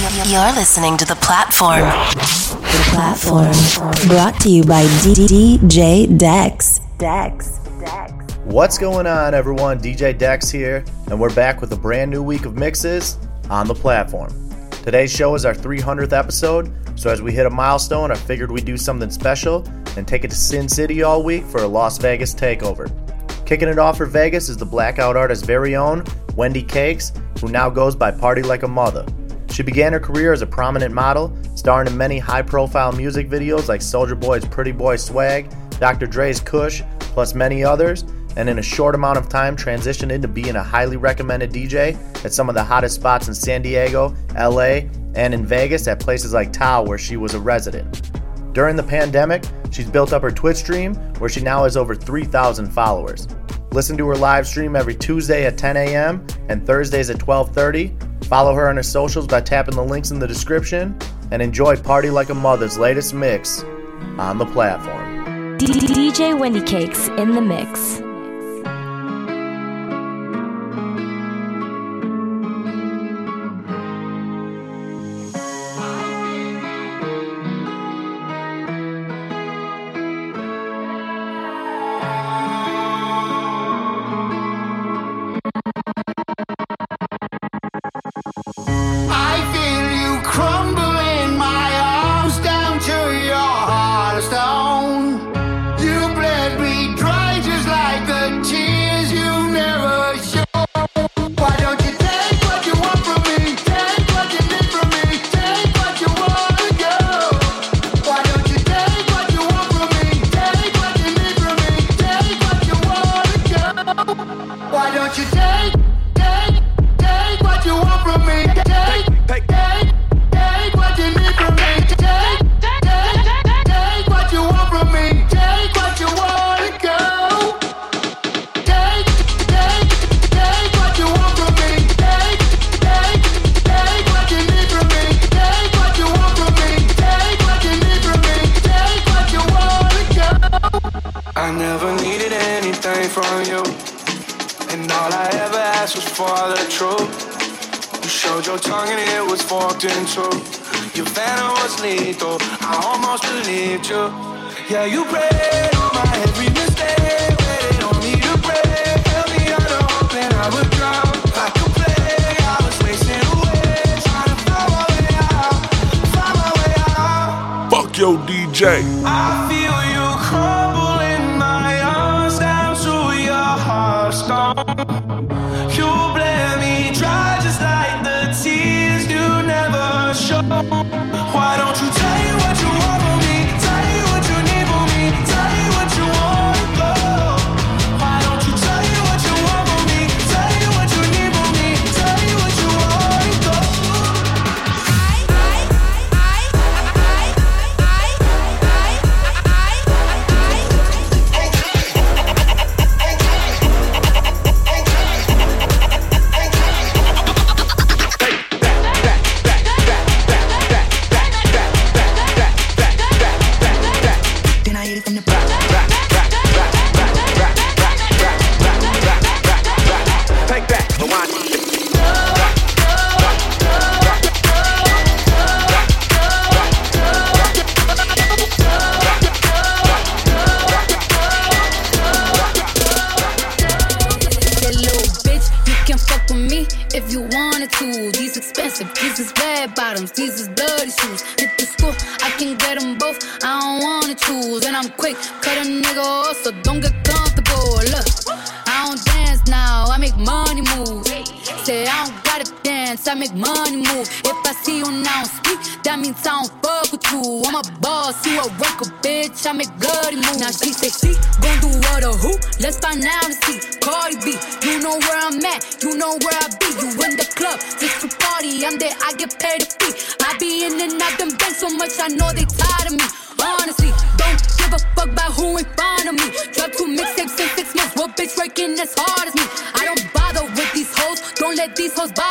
You're listening to The Platform. The Platform. Brought to you by DJ Dex. Dex. Dex. What's going on, everyone? DJ Dex here, and we're back with a brand new week of mixes on The Platform. Today's show is our 300th episode, so as we hit a milestone, I figured we'd do something special and take it to Sin City all week for a Las Vegas takeover. Kicking it off for Vegas is the Blackout Artist's very own Wendi Cakes, who now goes by Party Like a Motha. She began her career as a prominent model, starring in many high profile music videos like Soulja Boy's Pretty Boy Swag, Dr. Dre's Kush, plus many others, and in a short amount of time transitioned into being a highly recommended DJ at some of the hottest spots in San Diego, LA, and in Vegas at places like Tao, where she was a resident. During the pandemic, she's built up her Twitch stream, where she now has over 3,000 followers. Listen to her live stream every Tuesday at 10 a.m. and Thursdays at 12:30. Follow her on her socials by tapping the links in the description and enjoy Party Like a Motha's latest mix on the platform. DJ Wendi Cakes in the mix.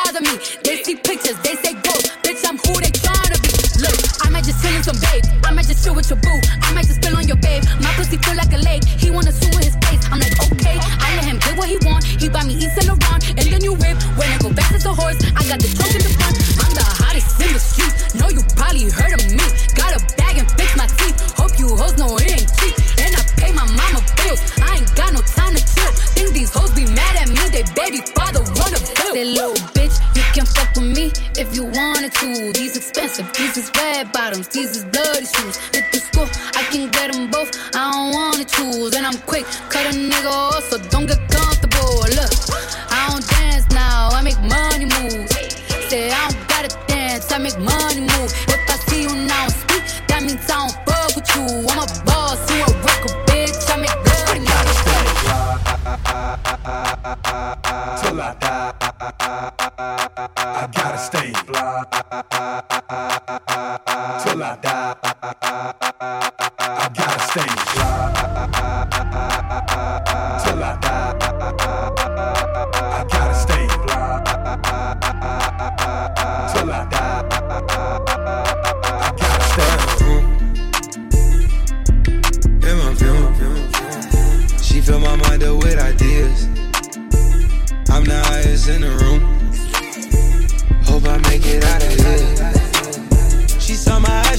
bother me. They see pictures, they say go. Bitch, I'm who they tryna be. Look, I might just chill with some babe. I might just chill with your boo. I might just spill on your babe. My pussy feel like a lake. He wanna swim with his face. I'm like, okay. I let him get what he want. He buy me East and around and the new whip. When I go back to the horse, I got the trunk in the front. I'm the hottest in the street. Know you probably heard of me. To. These expensive, these is red bottoms, these is bloody shoes. Hit the school, I can get them both. I don't wanna choose, and I'm quick, cut a nigga off, so don't get comfortable. Look, I don't dance now, I make money move. Say I don't gotta dance, I make money move. If I see you now speak, that means I don't fuck with you. I'm a boss, you a record bitch, I make money move. Till I die, I gotta stay fly.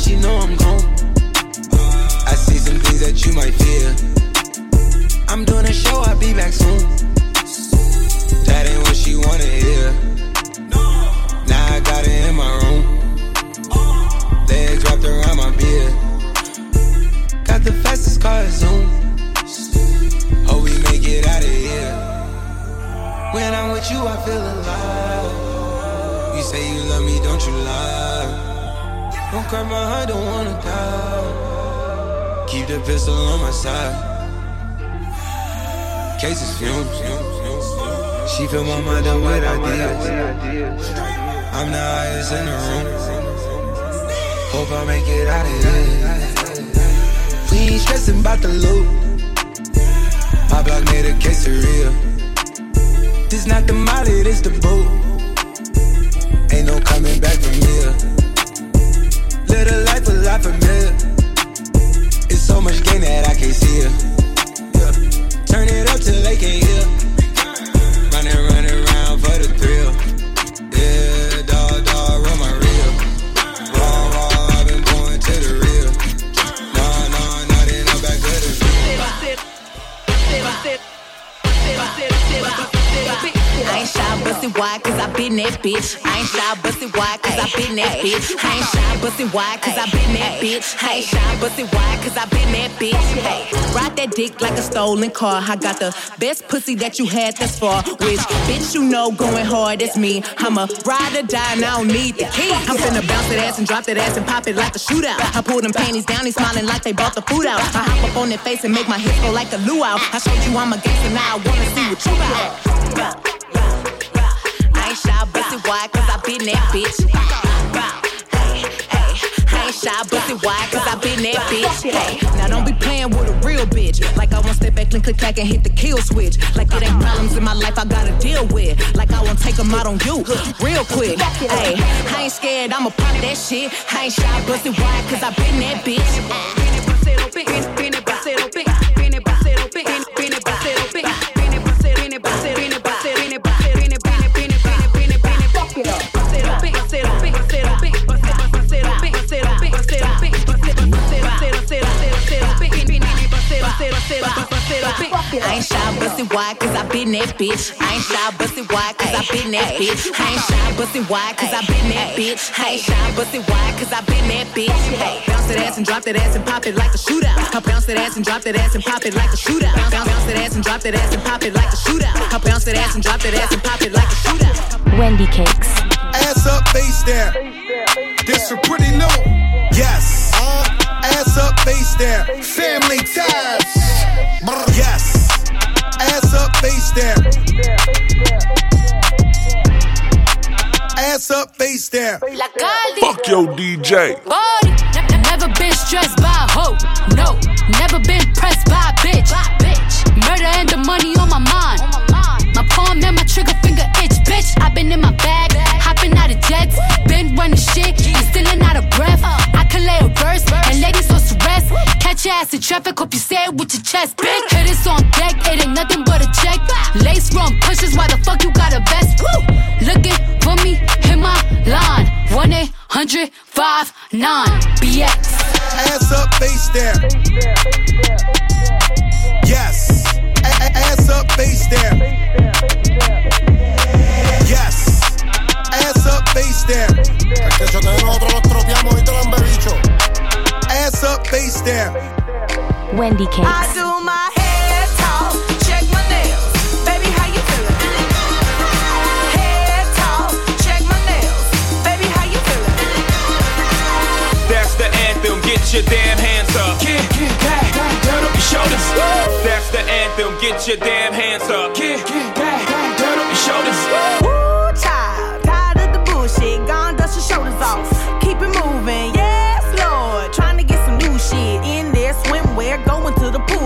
She know I'm gone. She fill my mind up with ideas. I'm the highest in the room. Hope I make it out of here. We ain't stressing about the loot. My block made a quesadilla. This not the molly, this the boat. Ain't no coming back from here. Live a life a lot familiar. It's so much gain that I can't see it. Yeah. Turn it up till they can't hear. Been that bitch. I ain't shy, bustin' wide, cause I been that bitch. I ain't shy, bustin' wide, cause I been that bitch. I ain't shy, bustin' wide, cause I been that bitch. Hey, ride that dick like a stolen car. I got the best pussy that you had thus far. Which bitch you know going hard as me. I'm a ride or die and I don't need the key. I'm finna bounce that ass and drop that ass and pop it like a shootout. I pull them panties down, they smiling like they bought the food out. I hop up on their face and make my hips go like a luau. I showed you I'm a gangster, now I wanna see what you got. Ain't shy, bustin' wide, cause I been that bitch. Hey, hey. I ain't shy, bustin' wide, cause I been that bitch. Hey, now don't be playing with a real bitch. Like I won't step back, click, click, clack, and hit the kill switch. Like it ain't problems in my life I gotta deal with. Like I won't take them out on you real quick. Hey, I ain't scared, I'ma pop that shit. I ain't shy, bustin' wide, cause I been that bitch. Uh, I ain't shy, bustin' wide, cause I been that bitch. I ain't shy, bustin' wide, cause I been that bitch. I ain't shy, bustin' wide, cause I been that bitch. I ain't shy, bustin' wide, cause I been that bitch. Hey, bounce that ass and drop that ass and pop it like a shootout. I bounce that ass and drop that ass and pop it like a shootout. Bounce, bounce that ass and drop that ass and pop it like a shootout. I bounce that ass and drop that ass and pop it like a shootout. Wendi Cakes. Ass up, face down. This for pretty low. Yes. Uh, ass up, face down. Family ties. Yes. Ass up, face down. Ass up, face down. Fuck your DJ. body. Never been stressed by a hoe. No, never been pressed by a bitch. Murder and the money on my mind. My palm and my trigger finger itch, bitch. i been in my bag, hopping out of jets. Been running shit, and still out of breath play a verse. And ladies, what's the rest? Catch your ass in traffic, hope you say it with your chest. Big hitters on deck, it ain't nothing but a check. Lace run pushes, why the fuck you got a vest? Woo! Looking for me, hit my line. 1 800 59 BX. Ass up, face down. Yes. Ass up, face down. Yes. Ass up, face down face down. Wendi Cakes. I do my hair talk, check my nails. Baby, how you feeling? Hair talk, check my nails. Baby, how you feeling? That's the anthem, get your damn hands up. Get, get back, back, turn up your shoulders. Woo! That's the anthem, get your damn hands up. Get, get back, back, turn up your shoulders. Woo! Woo, child, tired of the bullshit, gone dust your shoulders off. Keep it moving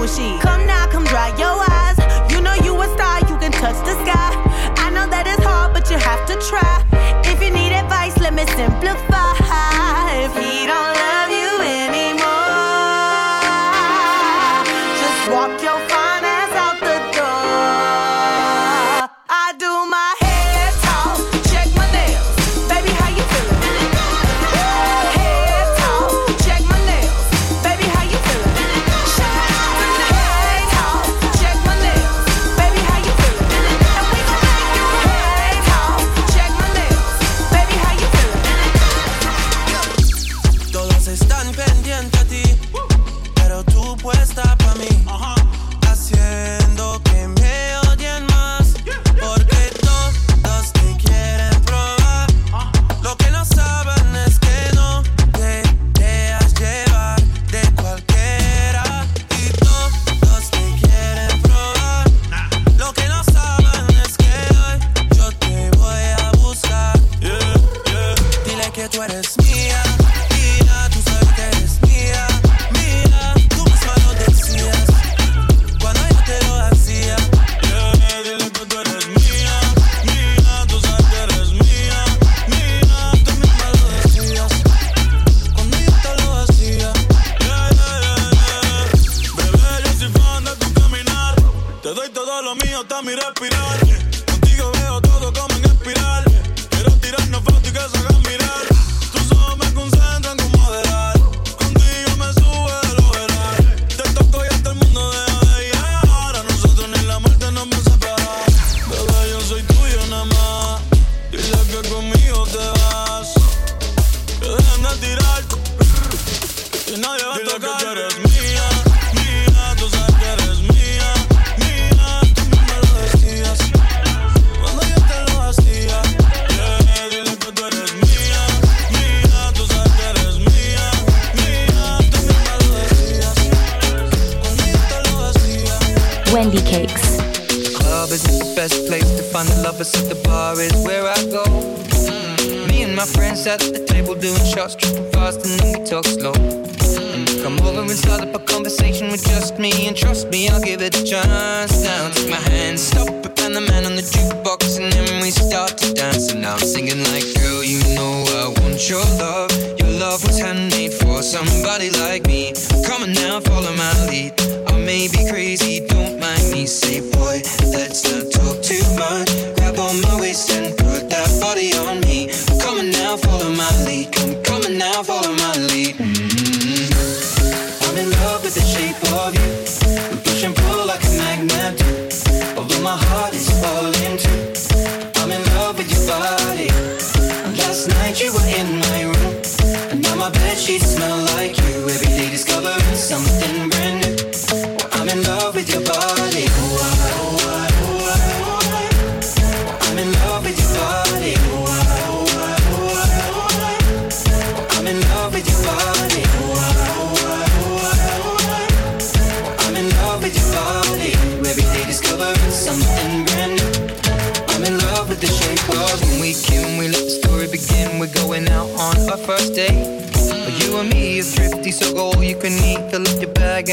she come now, come dry your eyes. You know you a star, you can touch the sky.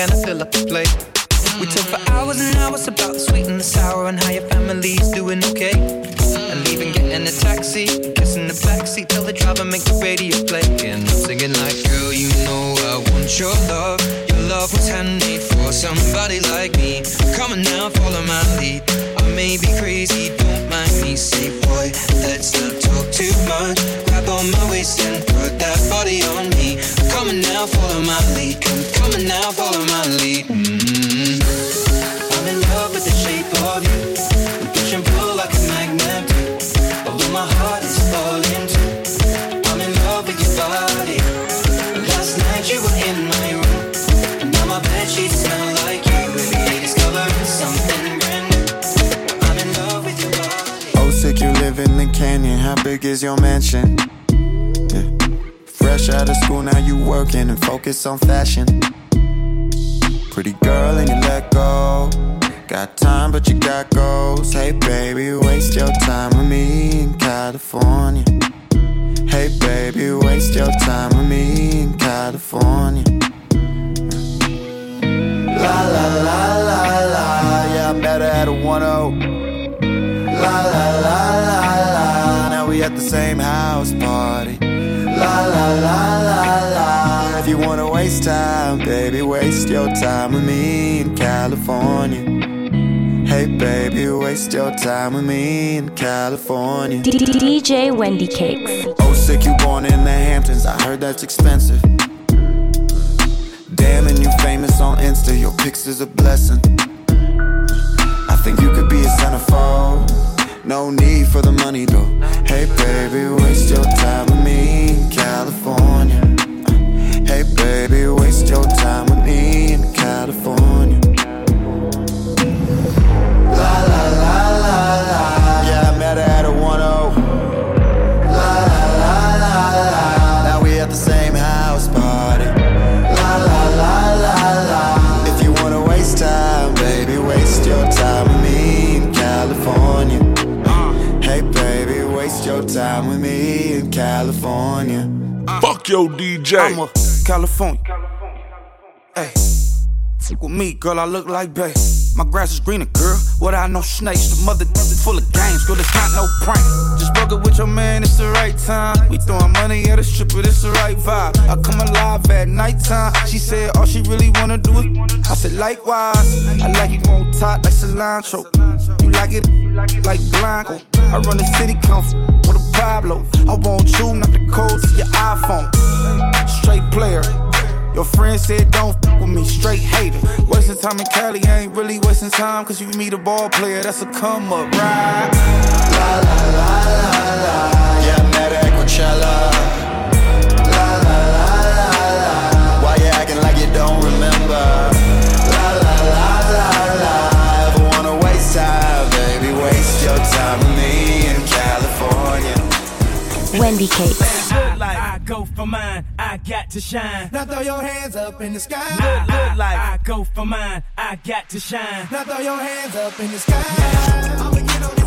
and a the play. Is your mansion? Yeah. Fresh out of school, now you working and focus on fashion. Pretty girl, and you let go. Got time, but you got goals. Hey, baby, waste your time with me in California. Hey, baby, waste your time with me in California. Same house party. La la la la la, if you wanna waste time, baby, waste your time with me in California. Hey baby, waste your time with me in California. DJ Wendi Cakes. Oh, sick, you born in the Hamptons. I heard that's expensive. Damn, and you famous on Insta. Your pics is a blessing. I think you could be a centerfold. No need for the money though. Hey baby, waste your time with me in California. Hey baby, waste your time with me in California. California. Uh. Fuck your DJ. I'm a California. Hey, fuck with me, girl. I look like bae. My grass is greener, girl. What I know, snakes. The mother full of games, girl. It's not no prank. Just broke up with your man. It's the right time. We throwing money at a stripper. It's the right vibe. I come alive at nighttime. She said all she really wanna do is. I said likewise. I like it on top like cilantro. You like it like Blanco. I run the city, come with a Pablo. I want you, not the code to your iPhone. Straight player. Your friend said don't f with me, straight hater. Wasting time in Cali I ain't really wasting time, cause you meet a ball player, that's a come up, right? La la la la la. Yeah, I met at Coachella. La la la la la. Why you acting like you don't remember? Waste your time with me in California. Wendi Cakes. Look like I go for mine, I got to shine. Now throw your hands up in the sky. Look, look like I go for mine, I got to shine. Now throw your hands up in the sky.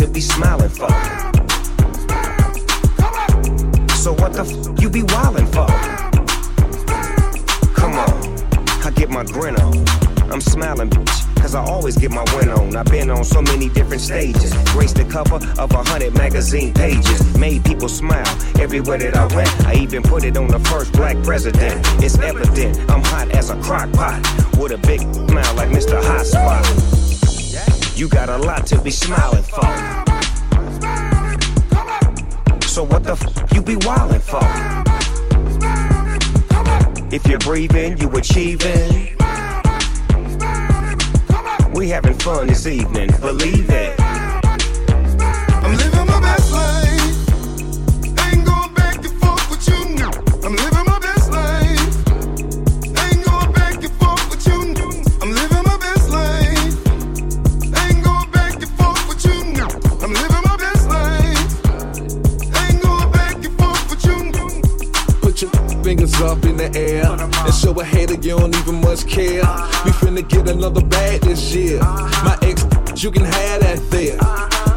To be smiling for. So what the f you be wildin' for? Come on, I get my grin on. I'm smiling, bitch, cause I always get my win on. I've been on so many different stages. Graced the cover of a hundred magazine pages. Made people smile everywhere that I went. I even put it on the first black president. It's evident I'm hot as a crock pot. With a big smile like Mr. Hot Spot. You got a lot to be smiling for. So what the f you be wildin' for? If you're breathing, you achieving. We having fun this evening, believe it. I'm living my best up in the air and show a hater you don't even much care. We finna get another bag this year. My ex, you can have that there.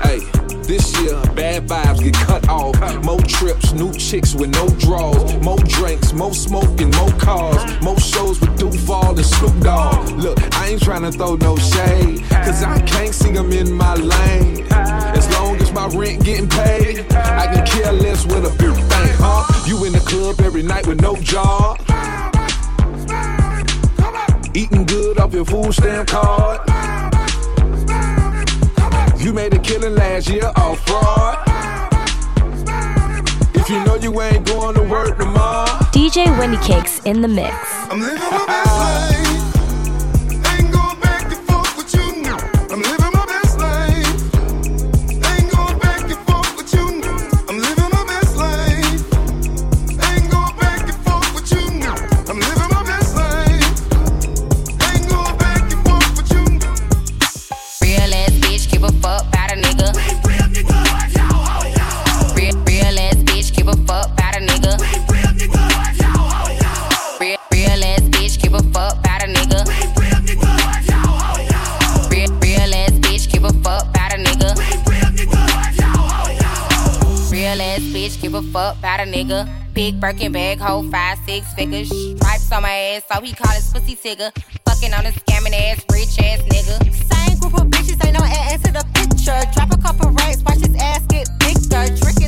Hey, this year, bad vibes get cut off. More trips, new chicks with no draws. More drinks, more smoking, more cars. More shows with Duval and Snoop Dogg. Look, I ain't tryna throw no shade, cause I can't see them in my lane. As long my rent getting paid, I can care less with a big thing, huh? You in the club every night with no job. Eating good off your food stamp card. You made a killing last year off fraud. If If you know you ain't going to work tomorrow. DJ Wendi Cakes in the mix. About a nigga. Big Birkin bag, hold five, six figures. Stripes on my ass, so he call his pussy tigger. Fucking on a scamming ass, rich ass nigga. Same group of bitches, ain't no ass to the picture. Drop a couple rights, watch his ass get bigger. Tricking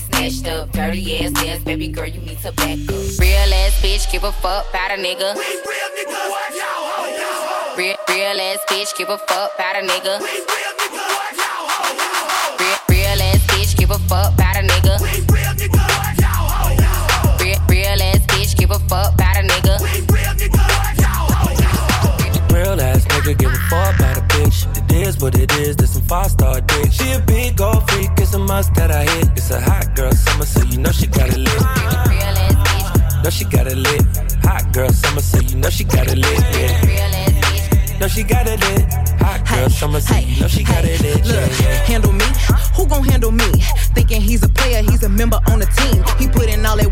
get snatched up. Dirty ass ass, baby girl, you need to back up. Real ass bitch, give a fuck about a nigga. Real, real ass bitch, give a fuck about a nigga. Real, real ass bitch, give a fuck about a nigga. Real, real ass bitch, give a fuck about a nigga. Real ass nigga, give a fuck about a bitch. It is what it is, this some five star freak, it's a must that I hit. It's a hot girl summer, so you know she got it lit. Know she got it lit. Hot girl summer, so you know she got it lit. Yeah. Know she got it lit. Hot girl summer, so you know she got it lit. Yeah, Look, yeah. handle me? Who gon' handle me? Thinking he's a player, he's a member on the team. He put in all that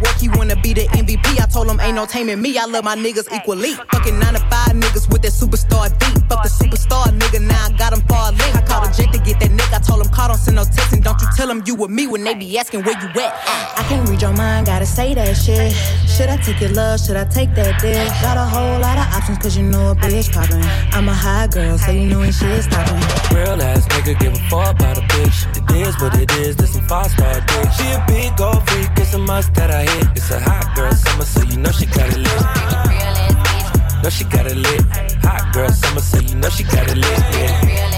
told him ain't no taming me, I love my niggas equally. Fucking 9 to 5 niggas with that superstar beat. Fuck the superstar nigga, now I got him far. I called a jet to get that nigga, I told him call, don't send no text. And don't you tell him you with me when they be asking where you at. I can't read your mind, gotta say that shit. Should I take your love? Should I take that dick? Got a whole lot of options, cause you know a bitch poppin'. I'm a high girl, so you know when shit's stoppin'. Real ass nigga, give a fuck about a bitch. It is what it is, this some five star dick. She a big gold freak, it's a must that I hit. It's a hot girl summer, so you know she got it lit. Know she got it lit. Hot girl summer, so you know she got it lit. Yeah.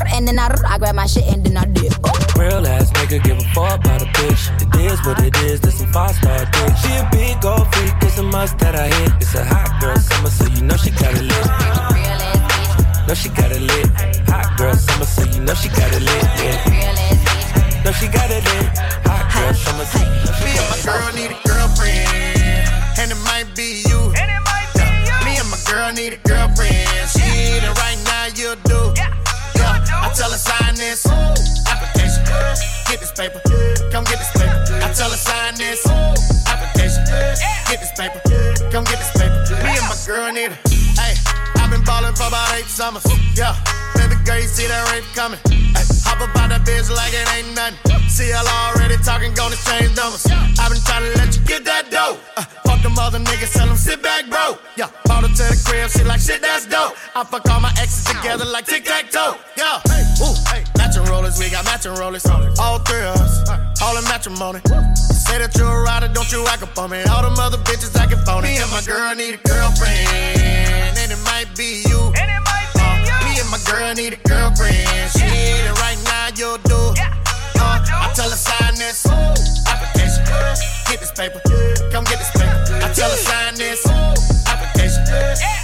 and then I, I grab my shit and then I dip. Real ass nigga, give a fuck about a bitch. It is what it is, this some five star dick. She a big gold freak, it's a must that I hit. It's a hot girl summer, so you know she got it lit. Know she got it lit. Hot girl summer, so you know she got it lit. Yeah. Know she got it lit. Hot girl summer, so you know she got it lit. Me and my girl need a girlfriend, and it might be you. Yeah. Me and my girl need a girlfriend. She need it right now, you do. I tell her sign this application. Get this paper, come get this paper. I tell her sign this application. Get this paper, come get this paper. Me and my girl need a. for about eight summers. Yeah. Baby girl, you see that rape coming. Ay, hop up out that bitch like it ain't nothing. CL already talking, gonna change numbers. I've been trying to let you get that dough. Uh, fuck them other niggas, tell them sit back, bro. Yeah, brought her to the crib, she like shit, that's dope. I fuck all my exes together like tic tac toe. Yeah, hey, ooh, hey, matching rollers, we got matching rollers. All three of us, all in matrimony. Say that you're a rider, don't you act up on me. All them other bitches acting phony. Me and my girl need a girlfriend, and it might be girl need a girlfriend. She need it right now, you'll do. Uh, I tell her sign this application. Get this paper, come get this paper. I tell her sign this application.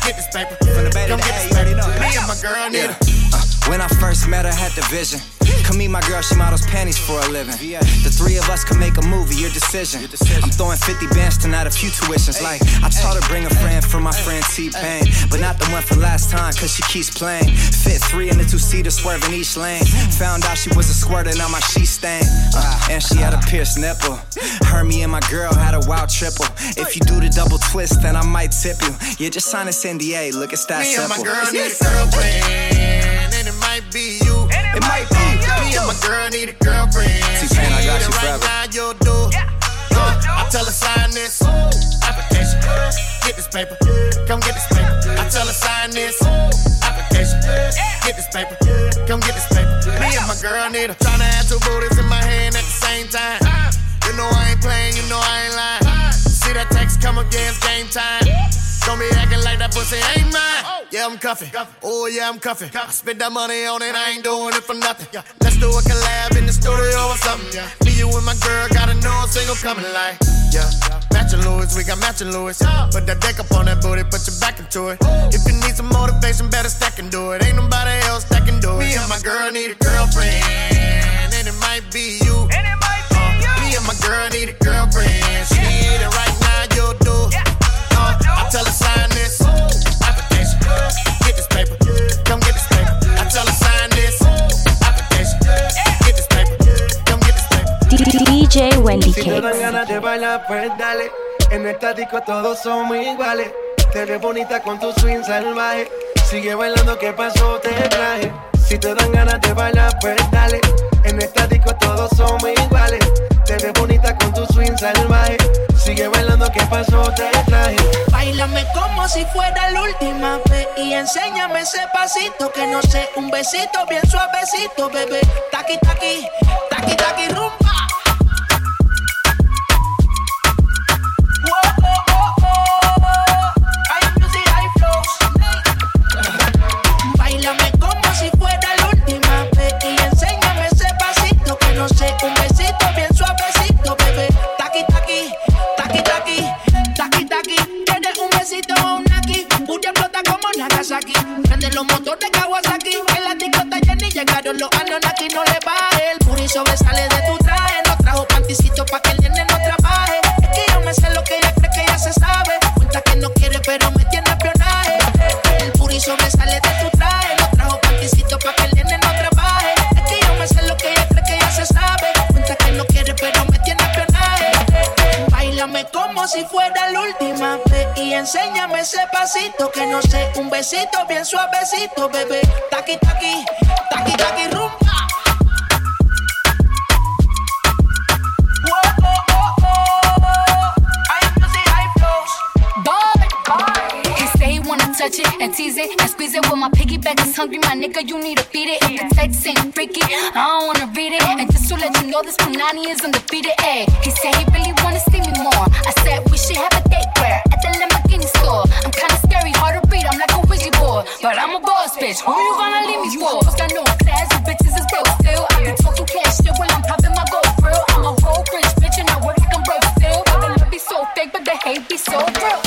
Get this paper, come get this paper. Me and my girl need a Uh, when I first met her, had the vision. Come meet my girl, she models panties for a living. The three of us can make a movie, your decision. I'm throwing 50 bands tonight, a few tuitions. Like, I taught her bring a friend for my friend T-Pain. But not the one from last time, cause she keeps playing. Fit three in the two-seater, swerving each lane. Found out she was a squirter, now my sheet stain. Uh, and she had a pierced nipple. Her, me, and my girl had a wild triple. If you do the double twist, then I might tip you. Yeah, just sign this NDA, look, it's that Me simple. and my girl need a girlfriend, and it might be you. It might be. Me and my girl need a girlfriend. T-Pain, I got you right forever. now, you'll do. Uh, I tell her sign this application. Get this paper. Come get this paper. I tell her sign this application. Get this paper. Come get this paper. Me and my girl need a tryna have two booties in my hand at the same time. You know I ain't playing. You know I ain't lying. See that text come against game time. Don't be acting like that pussy ain't mine. Yeah, I'm cuffing. Oh, yeah, I'm cuffing. I spent that money on it, I ain't doing it for nothing. Let's do a collab in the studio or something. Me, you, and my girl gotta know a single coming like. Yeah, matching Louis, we got matching Louis. Put that deck up on that booty, put your back into it. If you need some motivation, better stack and do it. Ain't nobody else that can do it. Me and my girl need a girlfriend, and it might be you. Uh, me and my girl need a girlfriend. She need it right do. Uh, I tell her sign this application. Get this paper. Come get this paper. I tell her sign this application. Get this paper. Come get this paper. DJ Wendy Si te dan Cakes. ganas de bailar, pues dale. En todos somos iguales. Te ves bonita con tu swing salvaje. Sigue bailando, ¿qué pasó? Te traje. Si te dan ganas de bailar, pues dale. En todos somos iguales. Te ves bonita con tu swing salvaje. Sigue bailando, ¿qué pasó? Te traje. Bailame como si fuera la última vez y enséñame ese pasito que no sé, un besito bien suavecito, bebé. Taqui taqui, taqui taqui rumba. Besito bien suavecito, bebé. Taqui taqui, taqui taqui wanna touch it and tease it and squeeze it. Well, my piggyback is hungry, my nigga. You need to feed it. If the text ain't freaky, I don't wanna read it. And just to let you know, this Punani is undefeated. Ay, he said he really wanna see me more. I said we should have a date where at the Lamborghini store. I'm kinda scary, hard to but I'm a boss bitch. Who you gonna leave me for? Got no class, you bitches is broke still. I be talking cash shit while I'm popping my gold grill. I'm a whole rich bitch and I work like I'm broke still. The love be so fake, but the hate be so real.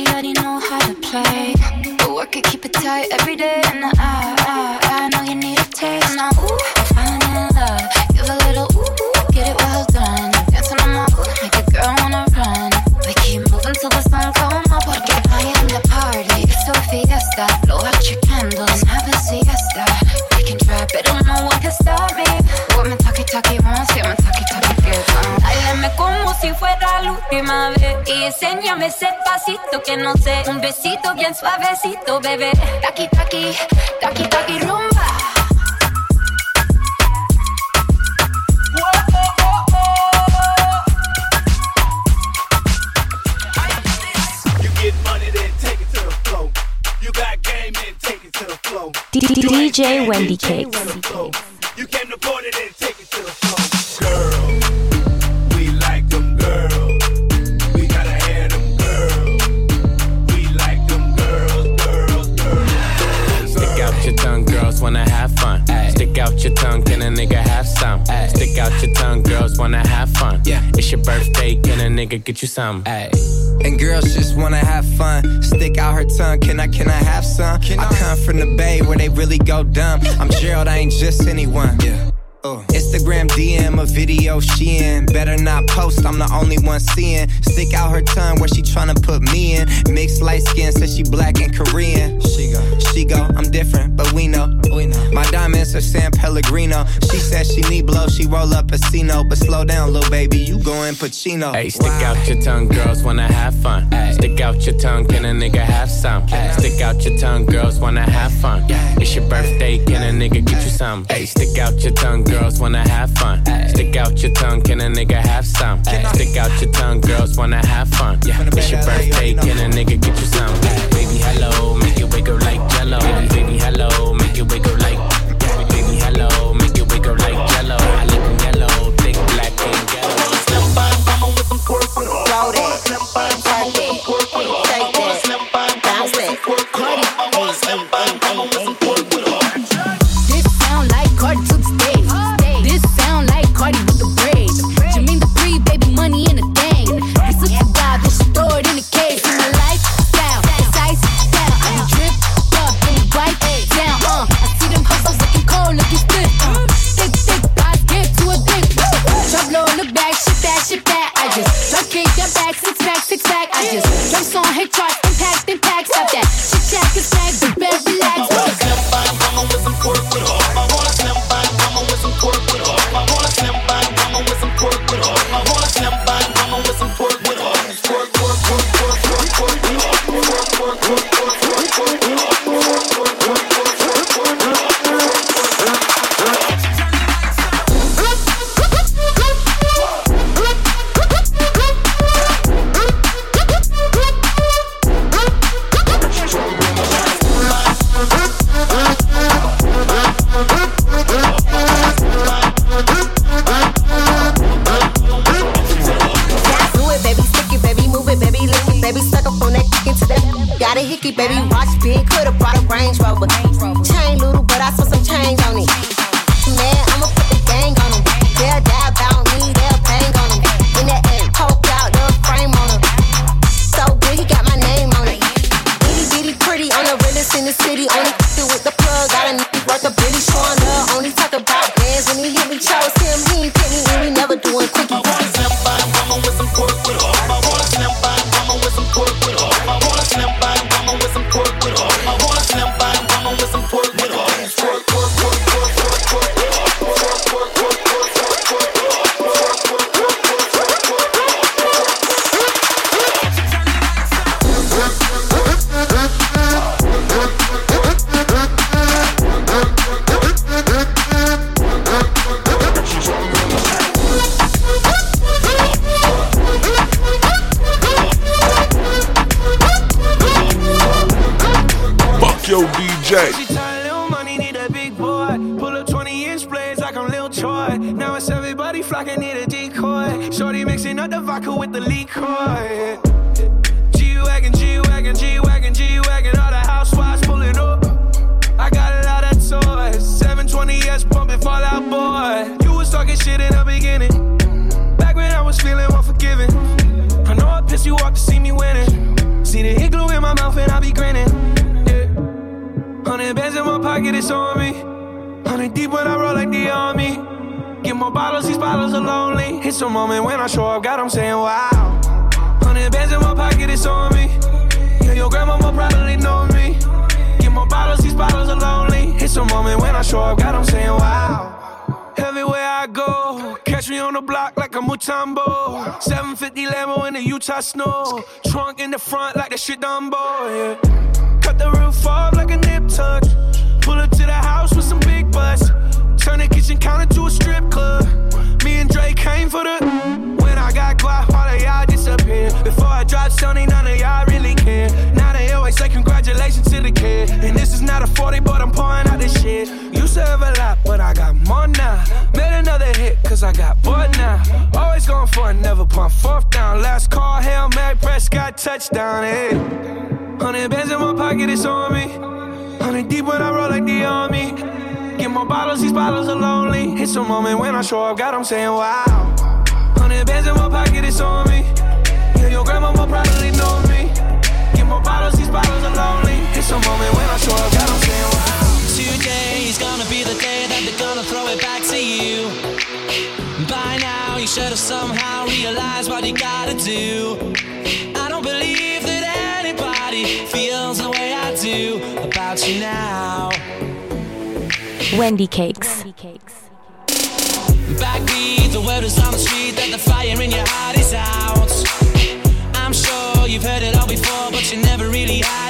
My body already know how to play. But work it, keep it tight every day. And I, I, I know you need a taste. Now, ooh, I'm falling in love. Give a little ooh, get it well done. Dancing on my ooh, make a girl wanna run. We keep moving till the sun come up. Porque I am the party. It's a fiesta. Blow out your candles and have a siesta. We can try, but don't know what can stop me. What me talkie talkie wants, yeah, me talkie talkie gets on. Bailame como si fuera la última vez. Y enséñame ese pasito que no sé. Un besito bien suavecito, bebé. Taqui, taqui, taqui, taqui, rumba. You get money, wanna have fun. Yeah. It's your birthday, can a nigga get you some? And girls just wanna have fun. Stick out her tongue, can I, can I have some? Can I come from the bay where they really go dumb. I'm Gerald, I ain't just anyone. Yeah. Uh. Instagram DM a video she in. Better not post, I'm the only one seeing. Stick out her tongue where she tryna put me in. Mixed light skin, says she black and Korean. She go, she go, I'm different, but we know. We know. My diamonds are San Pellegrino. She says she need blow, she roll up a Casino. But slow down, little baby, you going Pacino. Hey, stick out your tongue, girls wanna have fun. Stick out your tongue, can a nigga have some? Stick out your tongue, girls wanna have fun. It's your birthday, can a nigga get you some? Hey, stick out your tongue, girls wanna have fun. Stick out your tongue, can a nigga have some? Stick out your tongue, girls wanna have fun. Yeah. It's your birthday, can a nigga get you some? Baby, hello, make it wiggle like jello. Baby, hello, make it wiggle like. Show up, God, I'm saying wow. Everywhere I go, catch me on the block like a Mutombo. 750 Lambo in the Utah snow. Trunk in the front like the shit Dumbo, yeah. Cut the roof off like a nip tuck. Pull up to the house with some big butts. Turn the kitchen counter to a strip club. Me and Drake came for the. When I got guap, all of y'all disappear. Before I drop Sony, none of y'all really care. Now they always say congratulations to the kid. And this is not a 40, but I'm pouring out this shit. Used to have a lot, but I got more now. Made another hit, cause I got bored now. Always going for it, never pump fourth down. Last call, Hail Mary, Prescott, touchdown, eh. hey. 100 bands in my pocket, it's on me. 100 deep when I roll like the army. Get more bottles, these bottles are lonely. It's a moment when I show up, God, I'm saying wow. 100 bands in my pocket, it's on me probably know me. Get more bottles, these bottles are lonely. It's a moment when I show up, why. Today's gonna be the day that they're gonna throw it back to you. By now, you should have somehow realized what you gotta do. I don't believe that anybody feels the way I do about you now. Wendi Cakes. Wendi Cakes. The word is on the street that the fire in your heart you've heard it all before, but you never really had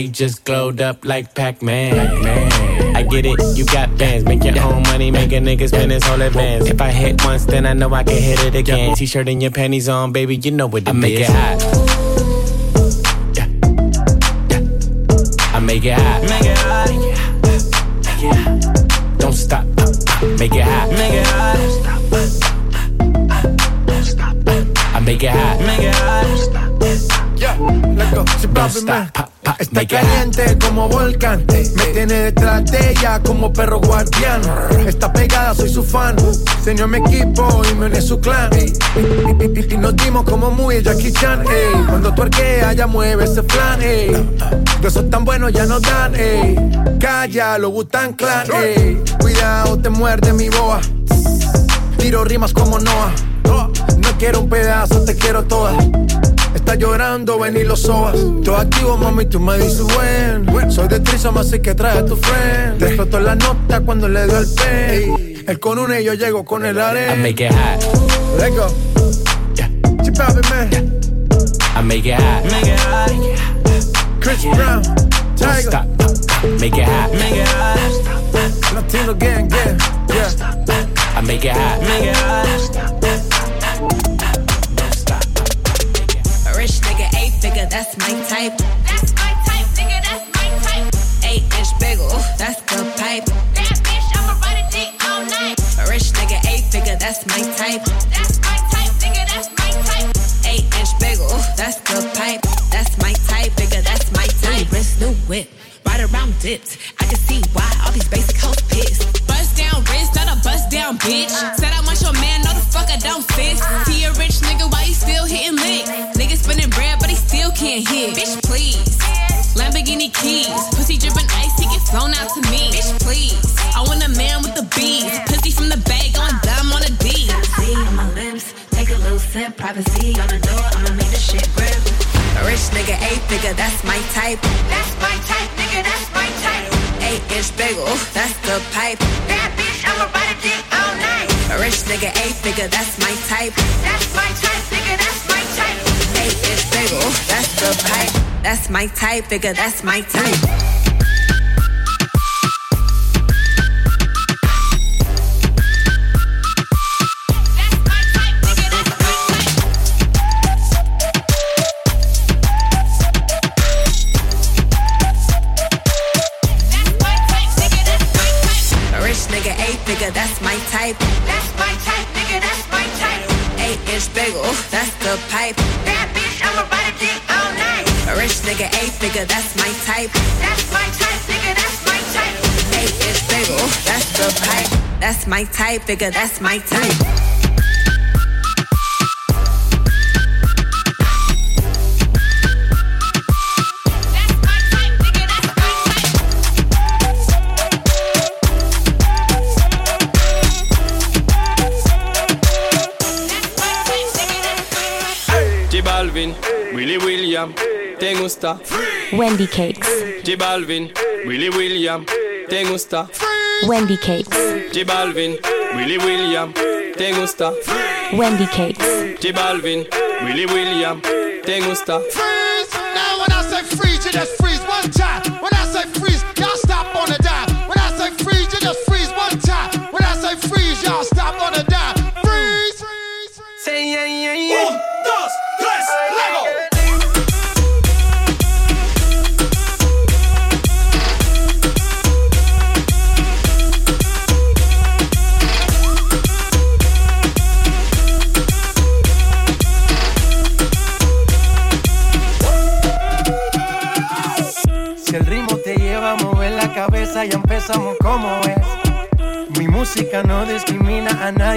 you just glowed up like Pac-Man? Man. I get it, you got bands, make your own money, make a nigga spend his whole advance. If I hit once, then I know I can hit it again. T-shirt and your panties on, baby, you know what it I make is. it hot. Me tiene detrás de ella como perro guardián. Está pegada, soy su fan. Señor mi equipo y me une su clan. Y, nos dimos como muy Jackie Chan. Ey. Cuando tu arquea, ya mueve ese flan. Ey. De esos tan buenos ya no dan. Ey. Calla, lo gustan clan. Ey. Cuidado, te muerde mi boa. Tiro rimas como Noah. No quiero un pedazo, te quiero toda. Está llorando, ven y lo sobas. Todo activo, mami, tú me dices buen. Soy de Trisoma, así que trae a tu friend. Te explotó la nota cuando le dio el pen. Él con una y yo llego con el arena. I make it hot. Let's go. Yeah. Chip man. I make it hot. Make it hot. Chris Brown. Tiger. Stop. Make it hot. Make it hot. Latino gang, gang. Yeah. I make it hot. Make it hot. That's my type. That's my type, nigga, that's my type. Eight inch bagel, that's the pipe. That bitch, I'ma ride a dick all night. A rich nigga, eight figure, that's my type. That's my type, nigga, that's my type. Eight inch bagel, that's the pipe. That's my type, nigga, that's my type. New new whip, ride around dips. I can see why all these basic hoes pissed. Down bitch. Said I want your man, no the fuck I don't sis. See a rich nigga, why you still hitting licks? Nigga spinning bread, but he still can't hit. Bitch, please. Lamborghini keys, pussy dripping ice, he get flown out to me. Bitch, please. I want a man with the beads, pussy from the bag, going dumb on a D. See on my lips, take a little sip, privacy on the door, I'ma make the shit grip. A rich nigga, eight figure, that's my type. That's my type, nigga, that's my type. Eight inch bagel, that's the pipe. Figure, that's my type. That's my type, nigga, that's my type. Eight inch bagel, that's the pipe. That's my type, figure, that's my type. Nigga, that's my type. That's my type, nigga, that's my type. Eight inch bagel, that's the pipe. That's my type, figure, that's my type. Willy William, te gusta. Wendi Cakes. J Balvin, Willy William, te gusta. Wendi Cakes. J Balvin, Willy William, te gusta. Wendi Cakes. J Balvin, Willy William, te gusta.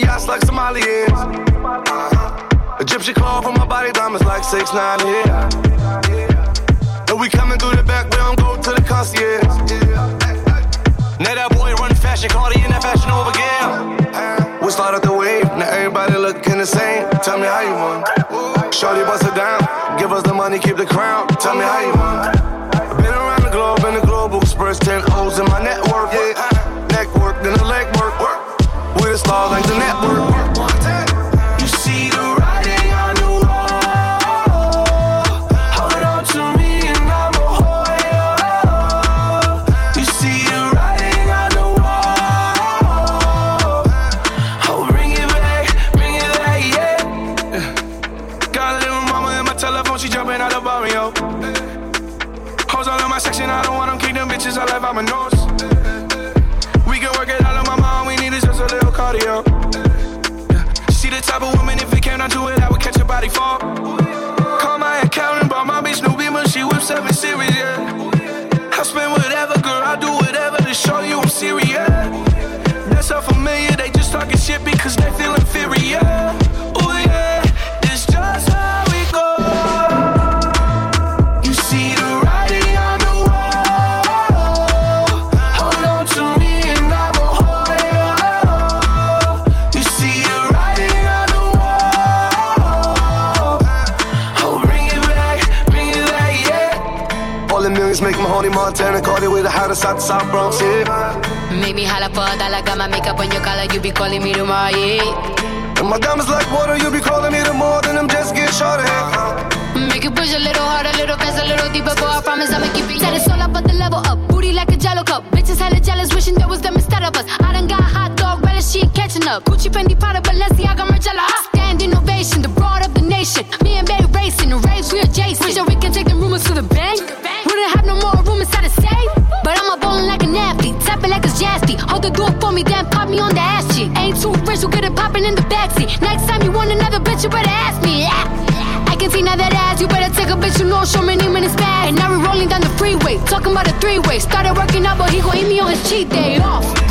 The yachts like Somalians. Uh-huh. Egyptian claw from my body, diamonds like 6 9 yeah. And we coming through the back, we don't go to the concierge. Now that boy run fashion, Cardi in that fashion over again. We started the wave, now everybody looking the same. Tell me how you want. Shorty bust it down, give us the money, keep the crown. Tell me how you want. Been around the globe in the global express, 10 with the the South Bronx, yeah. Make me holla for a dollar, got my makeup on your collar, you be calling me tomorrow, yeah. And my diamonds like water, you be calling me the more than them just get shorty. Make it push a little harder, a little faster, a little deeper, boy, I promise I'ma keep it. Said it's all about the level up, booty like a jello cup. Bitches hella jealous, wishing there was them instead of us. I done got hot dog, relish, she ain't catching up. Gucci, Fendi, Prada, Balenciaga, Margiela. Me, on the ass cheek. Ain't too rich, we'll get it poppin' in the backseat. Next time you want another bitch, you better ask me. I can see now that ass, you better take a bitch, you know, show me name in his bag. And now we rolling down the freeway, talking about a three-way. Started working out, but he gon' eat me on his cheat day off.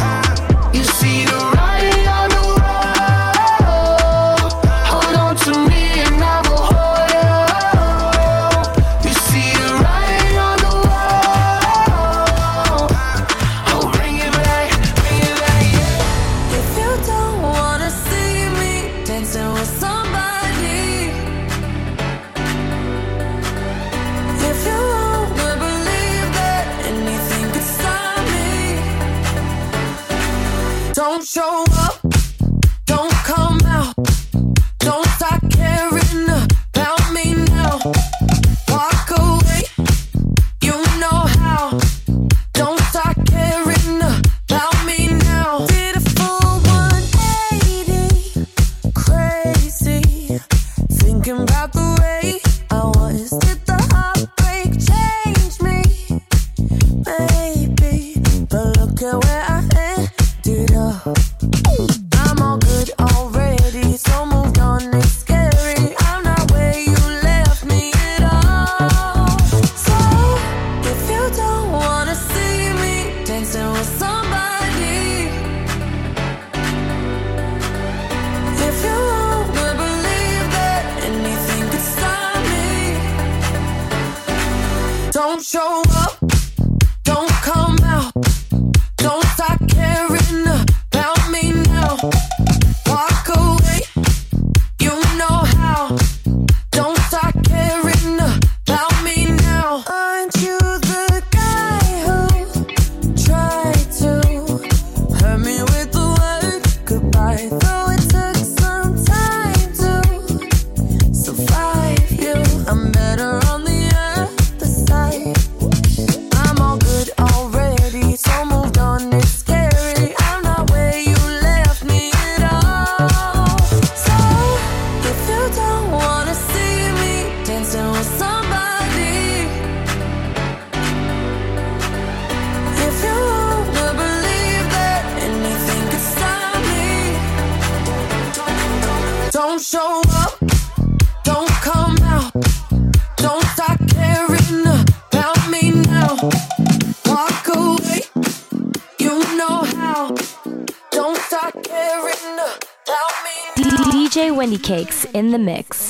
Cakes in the mix.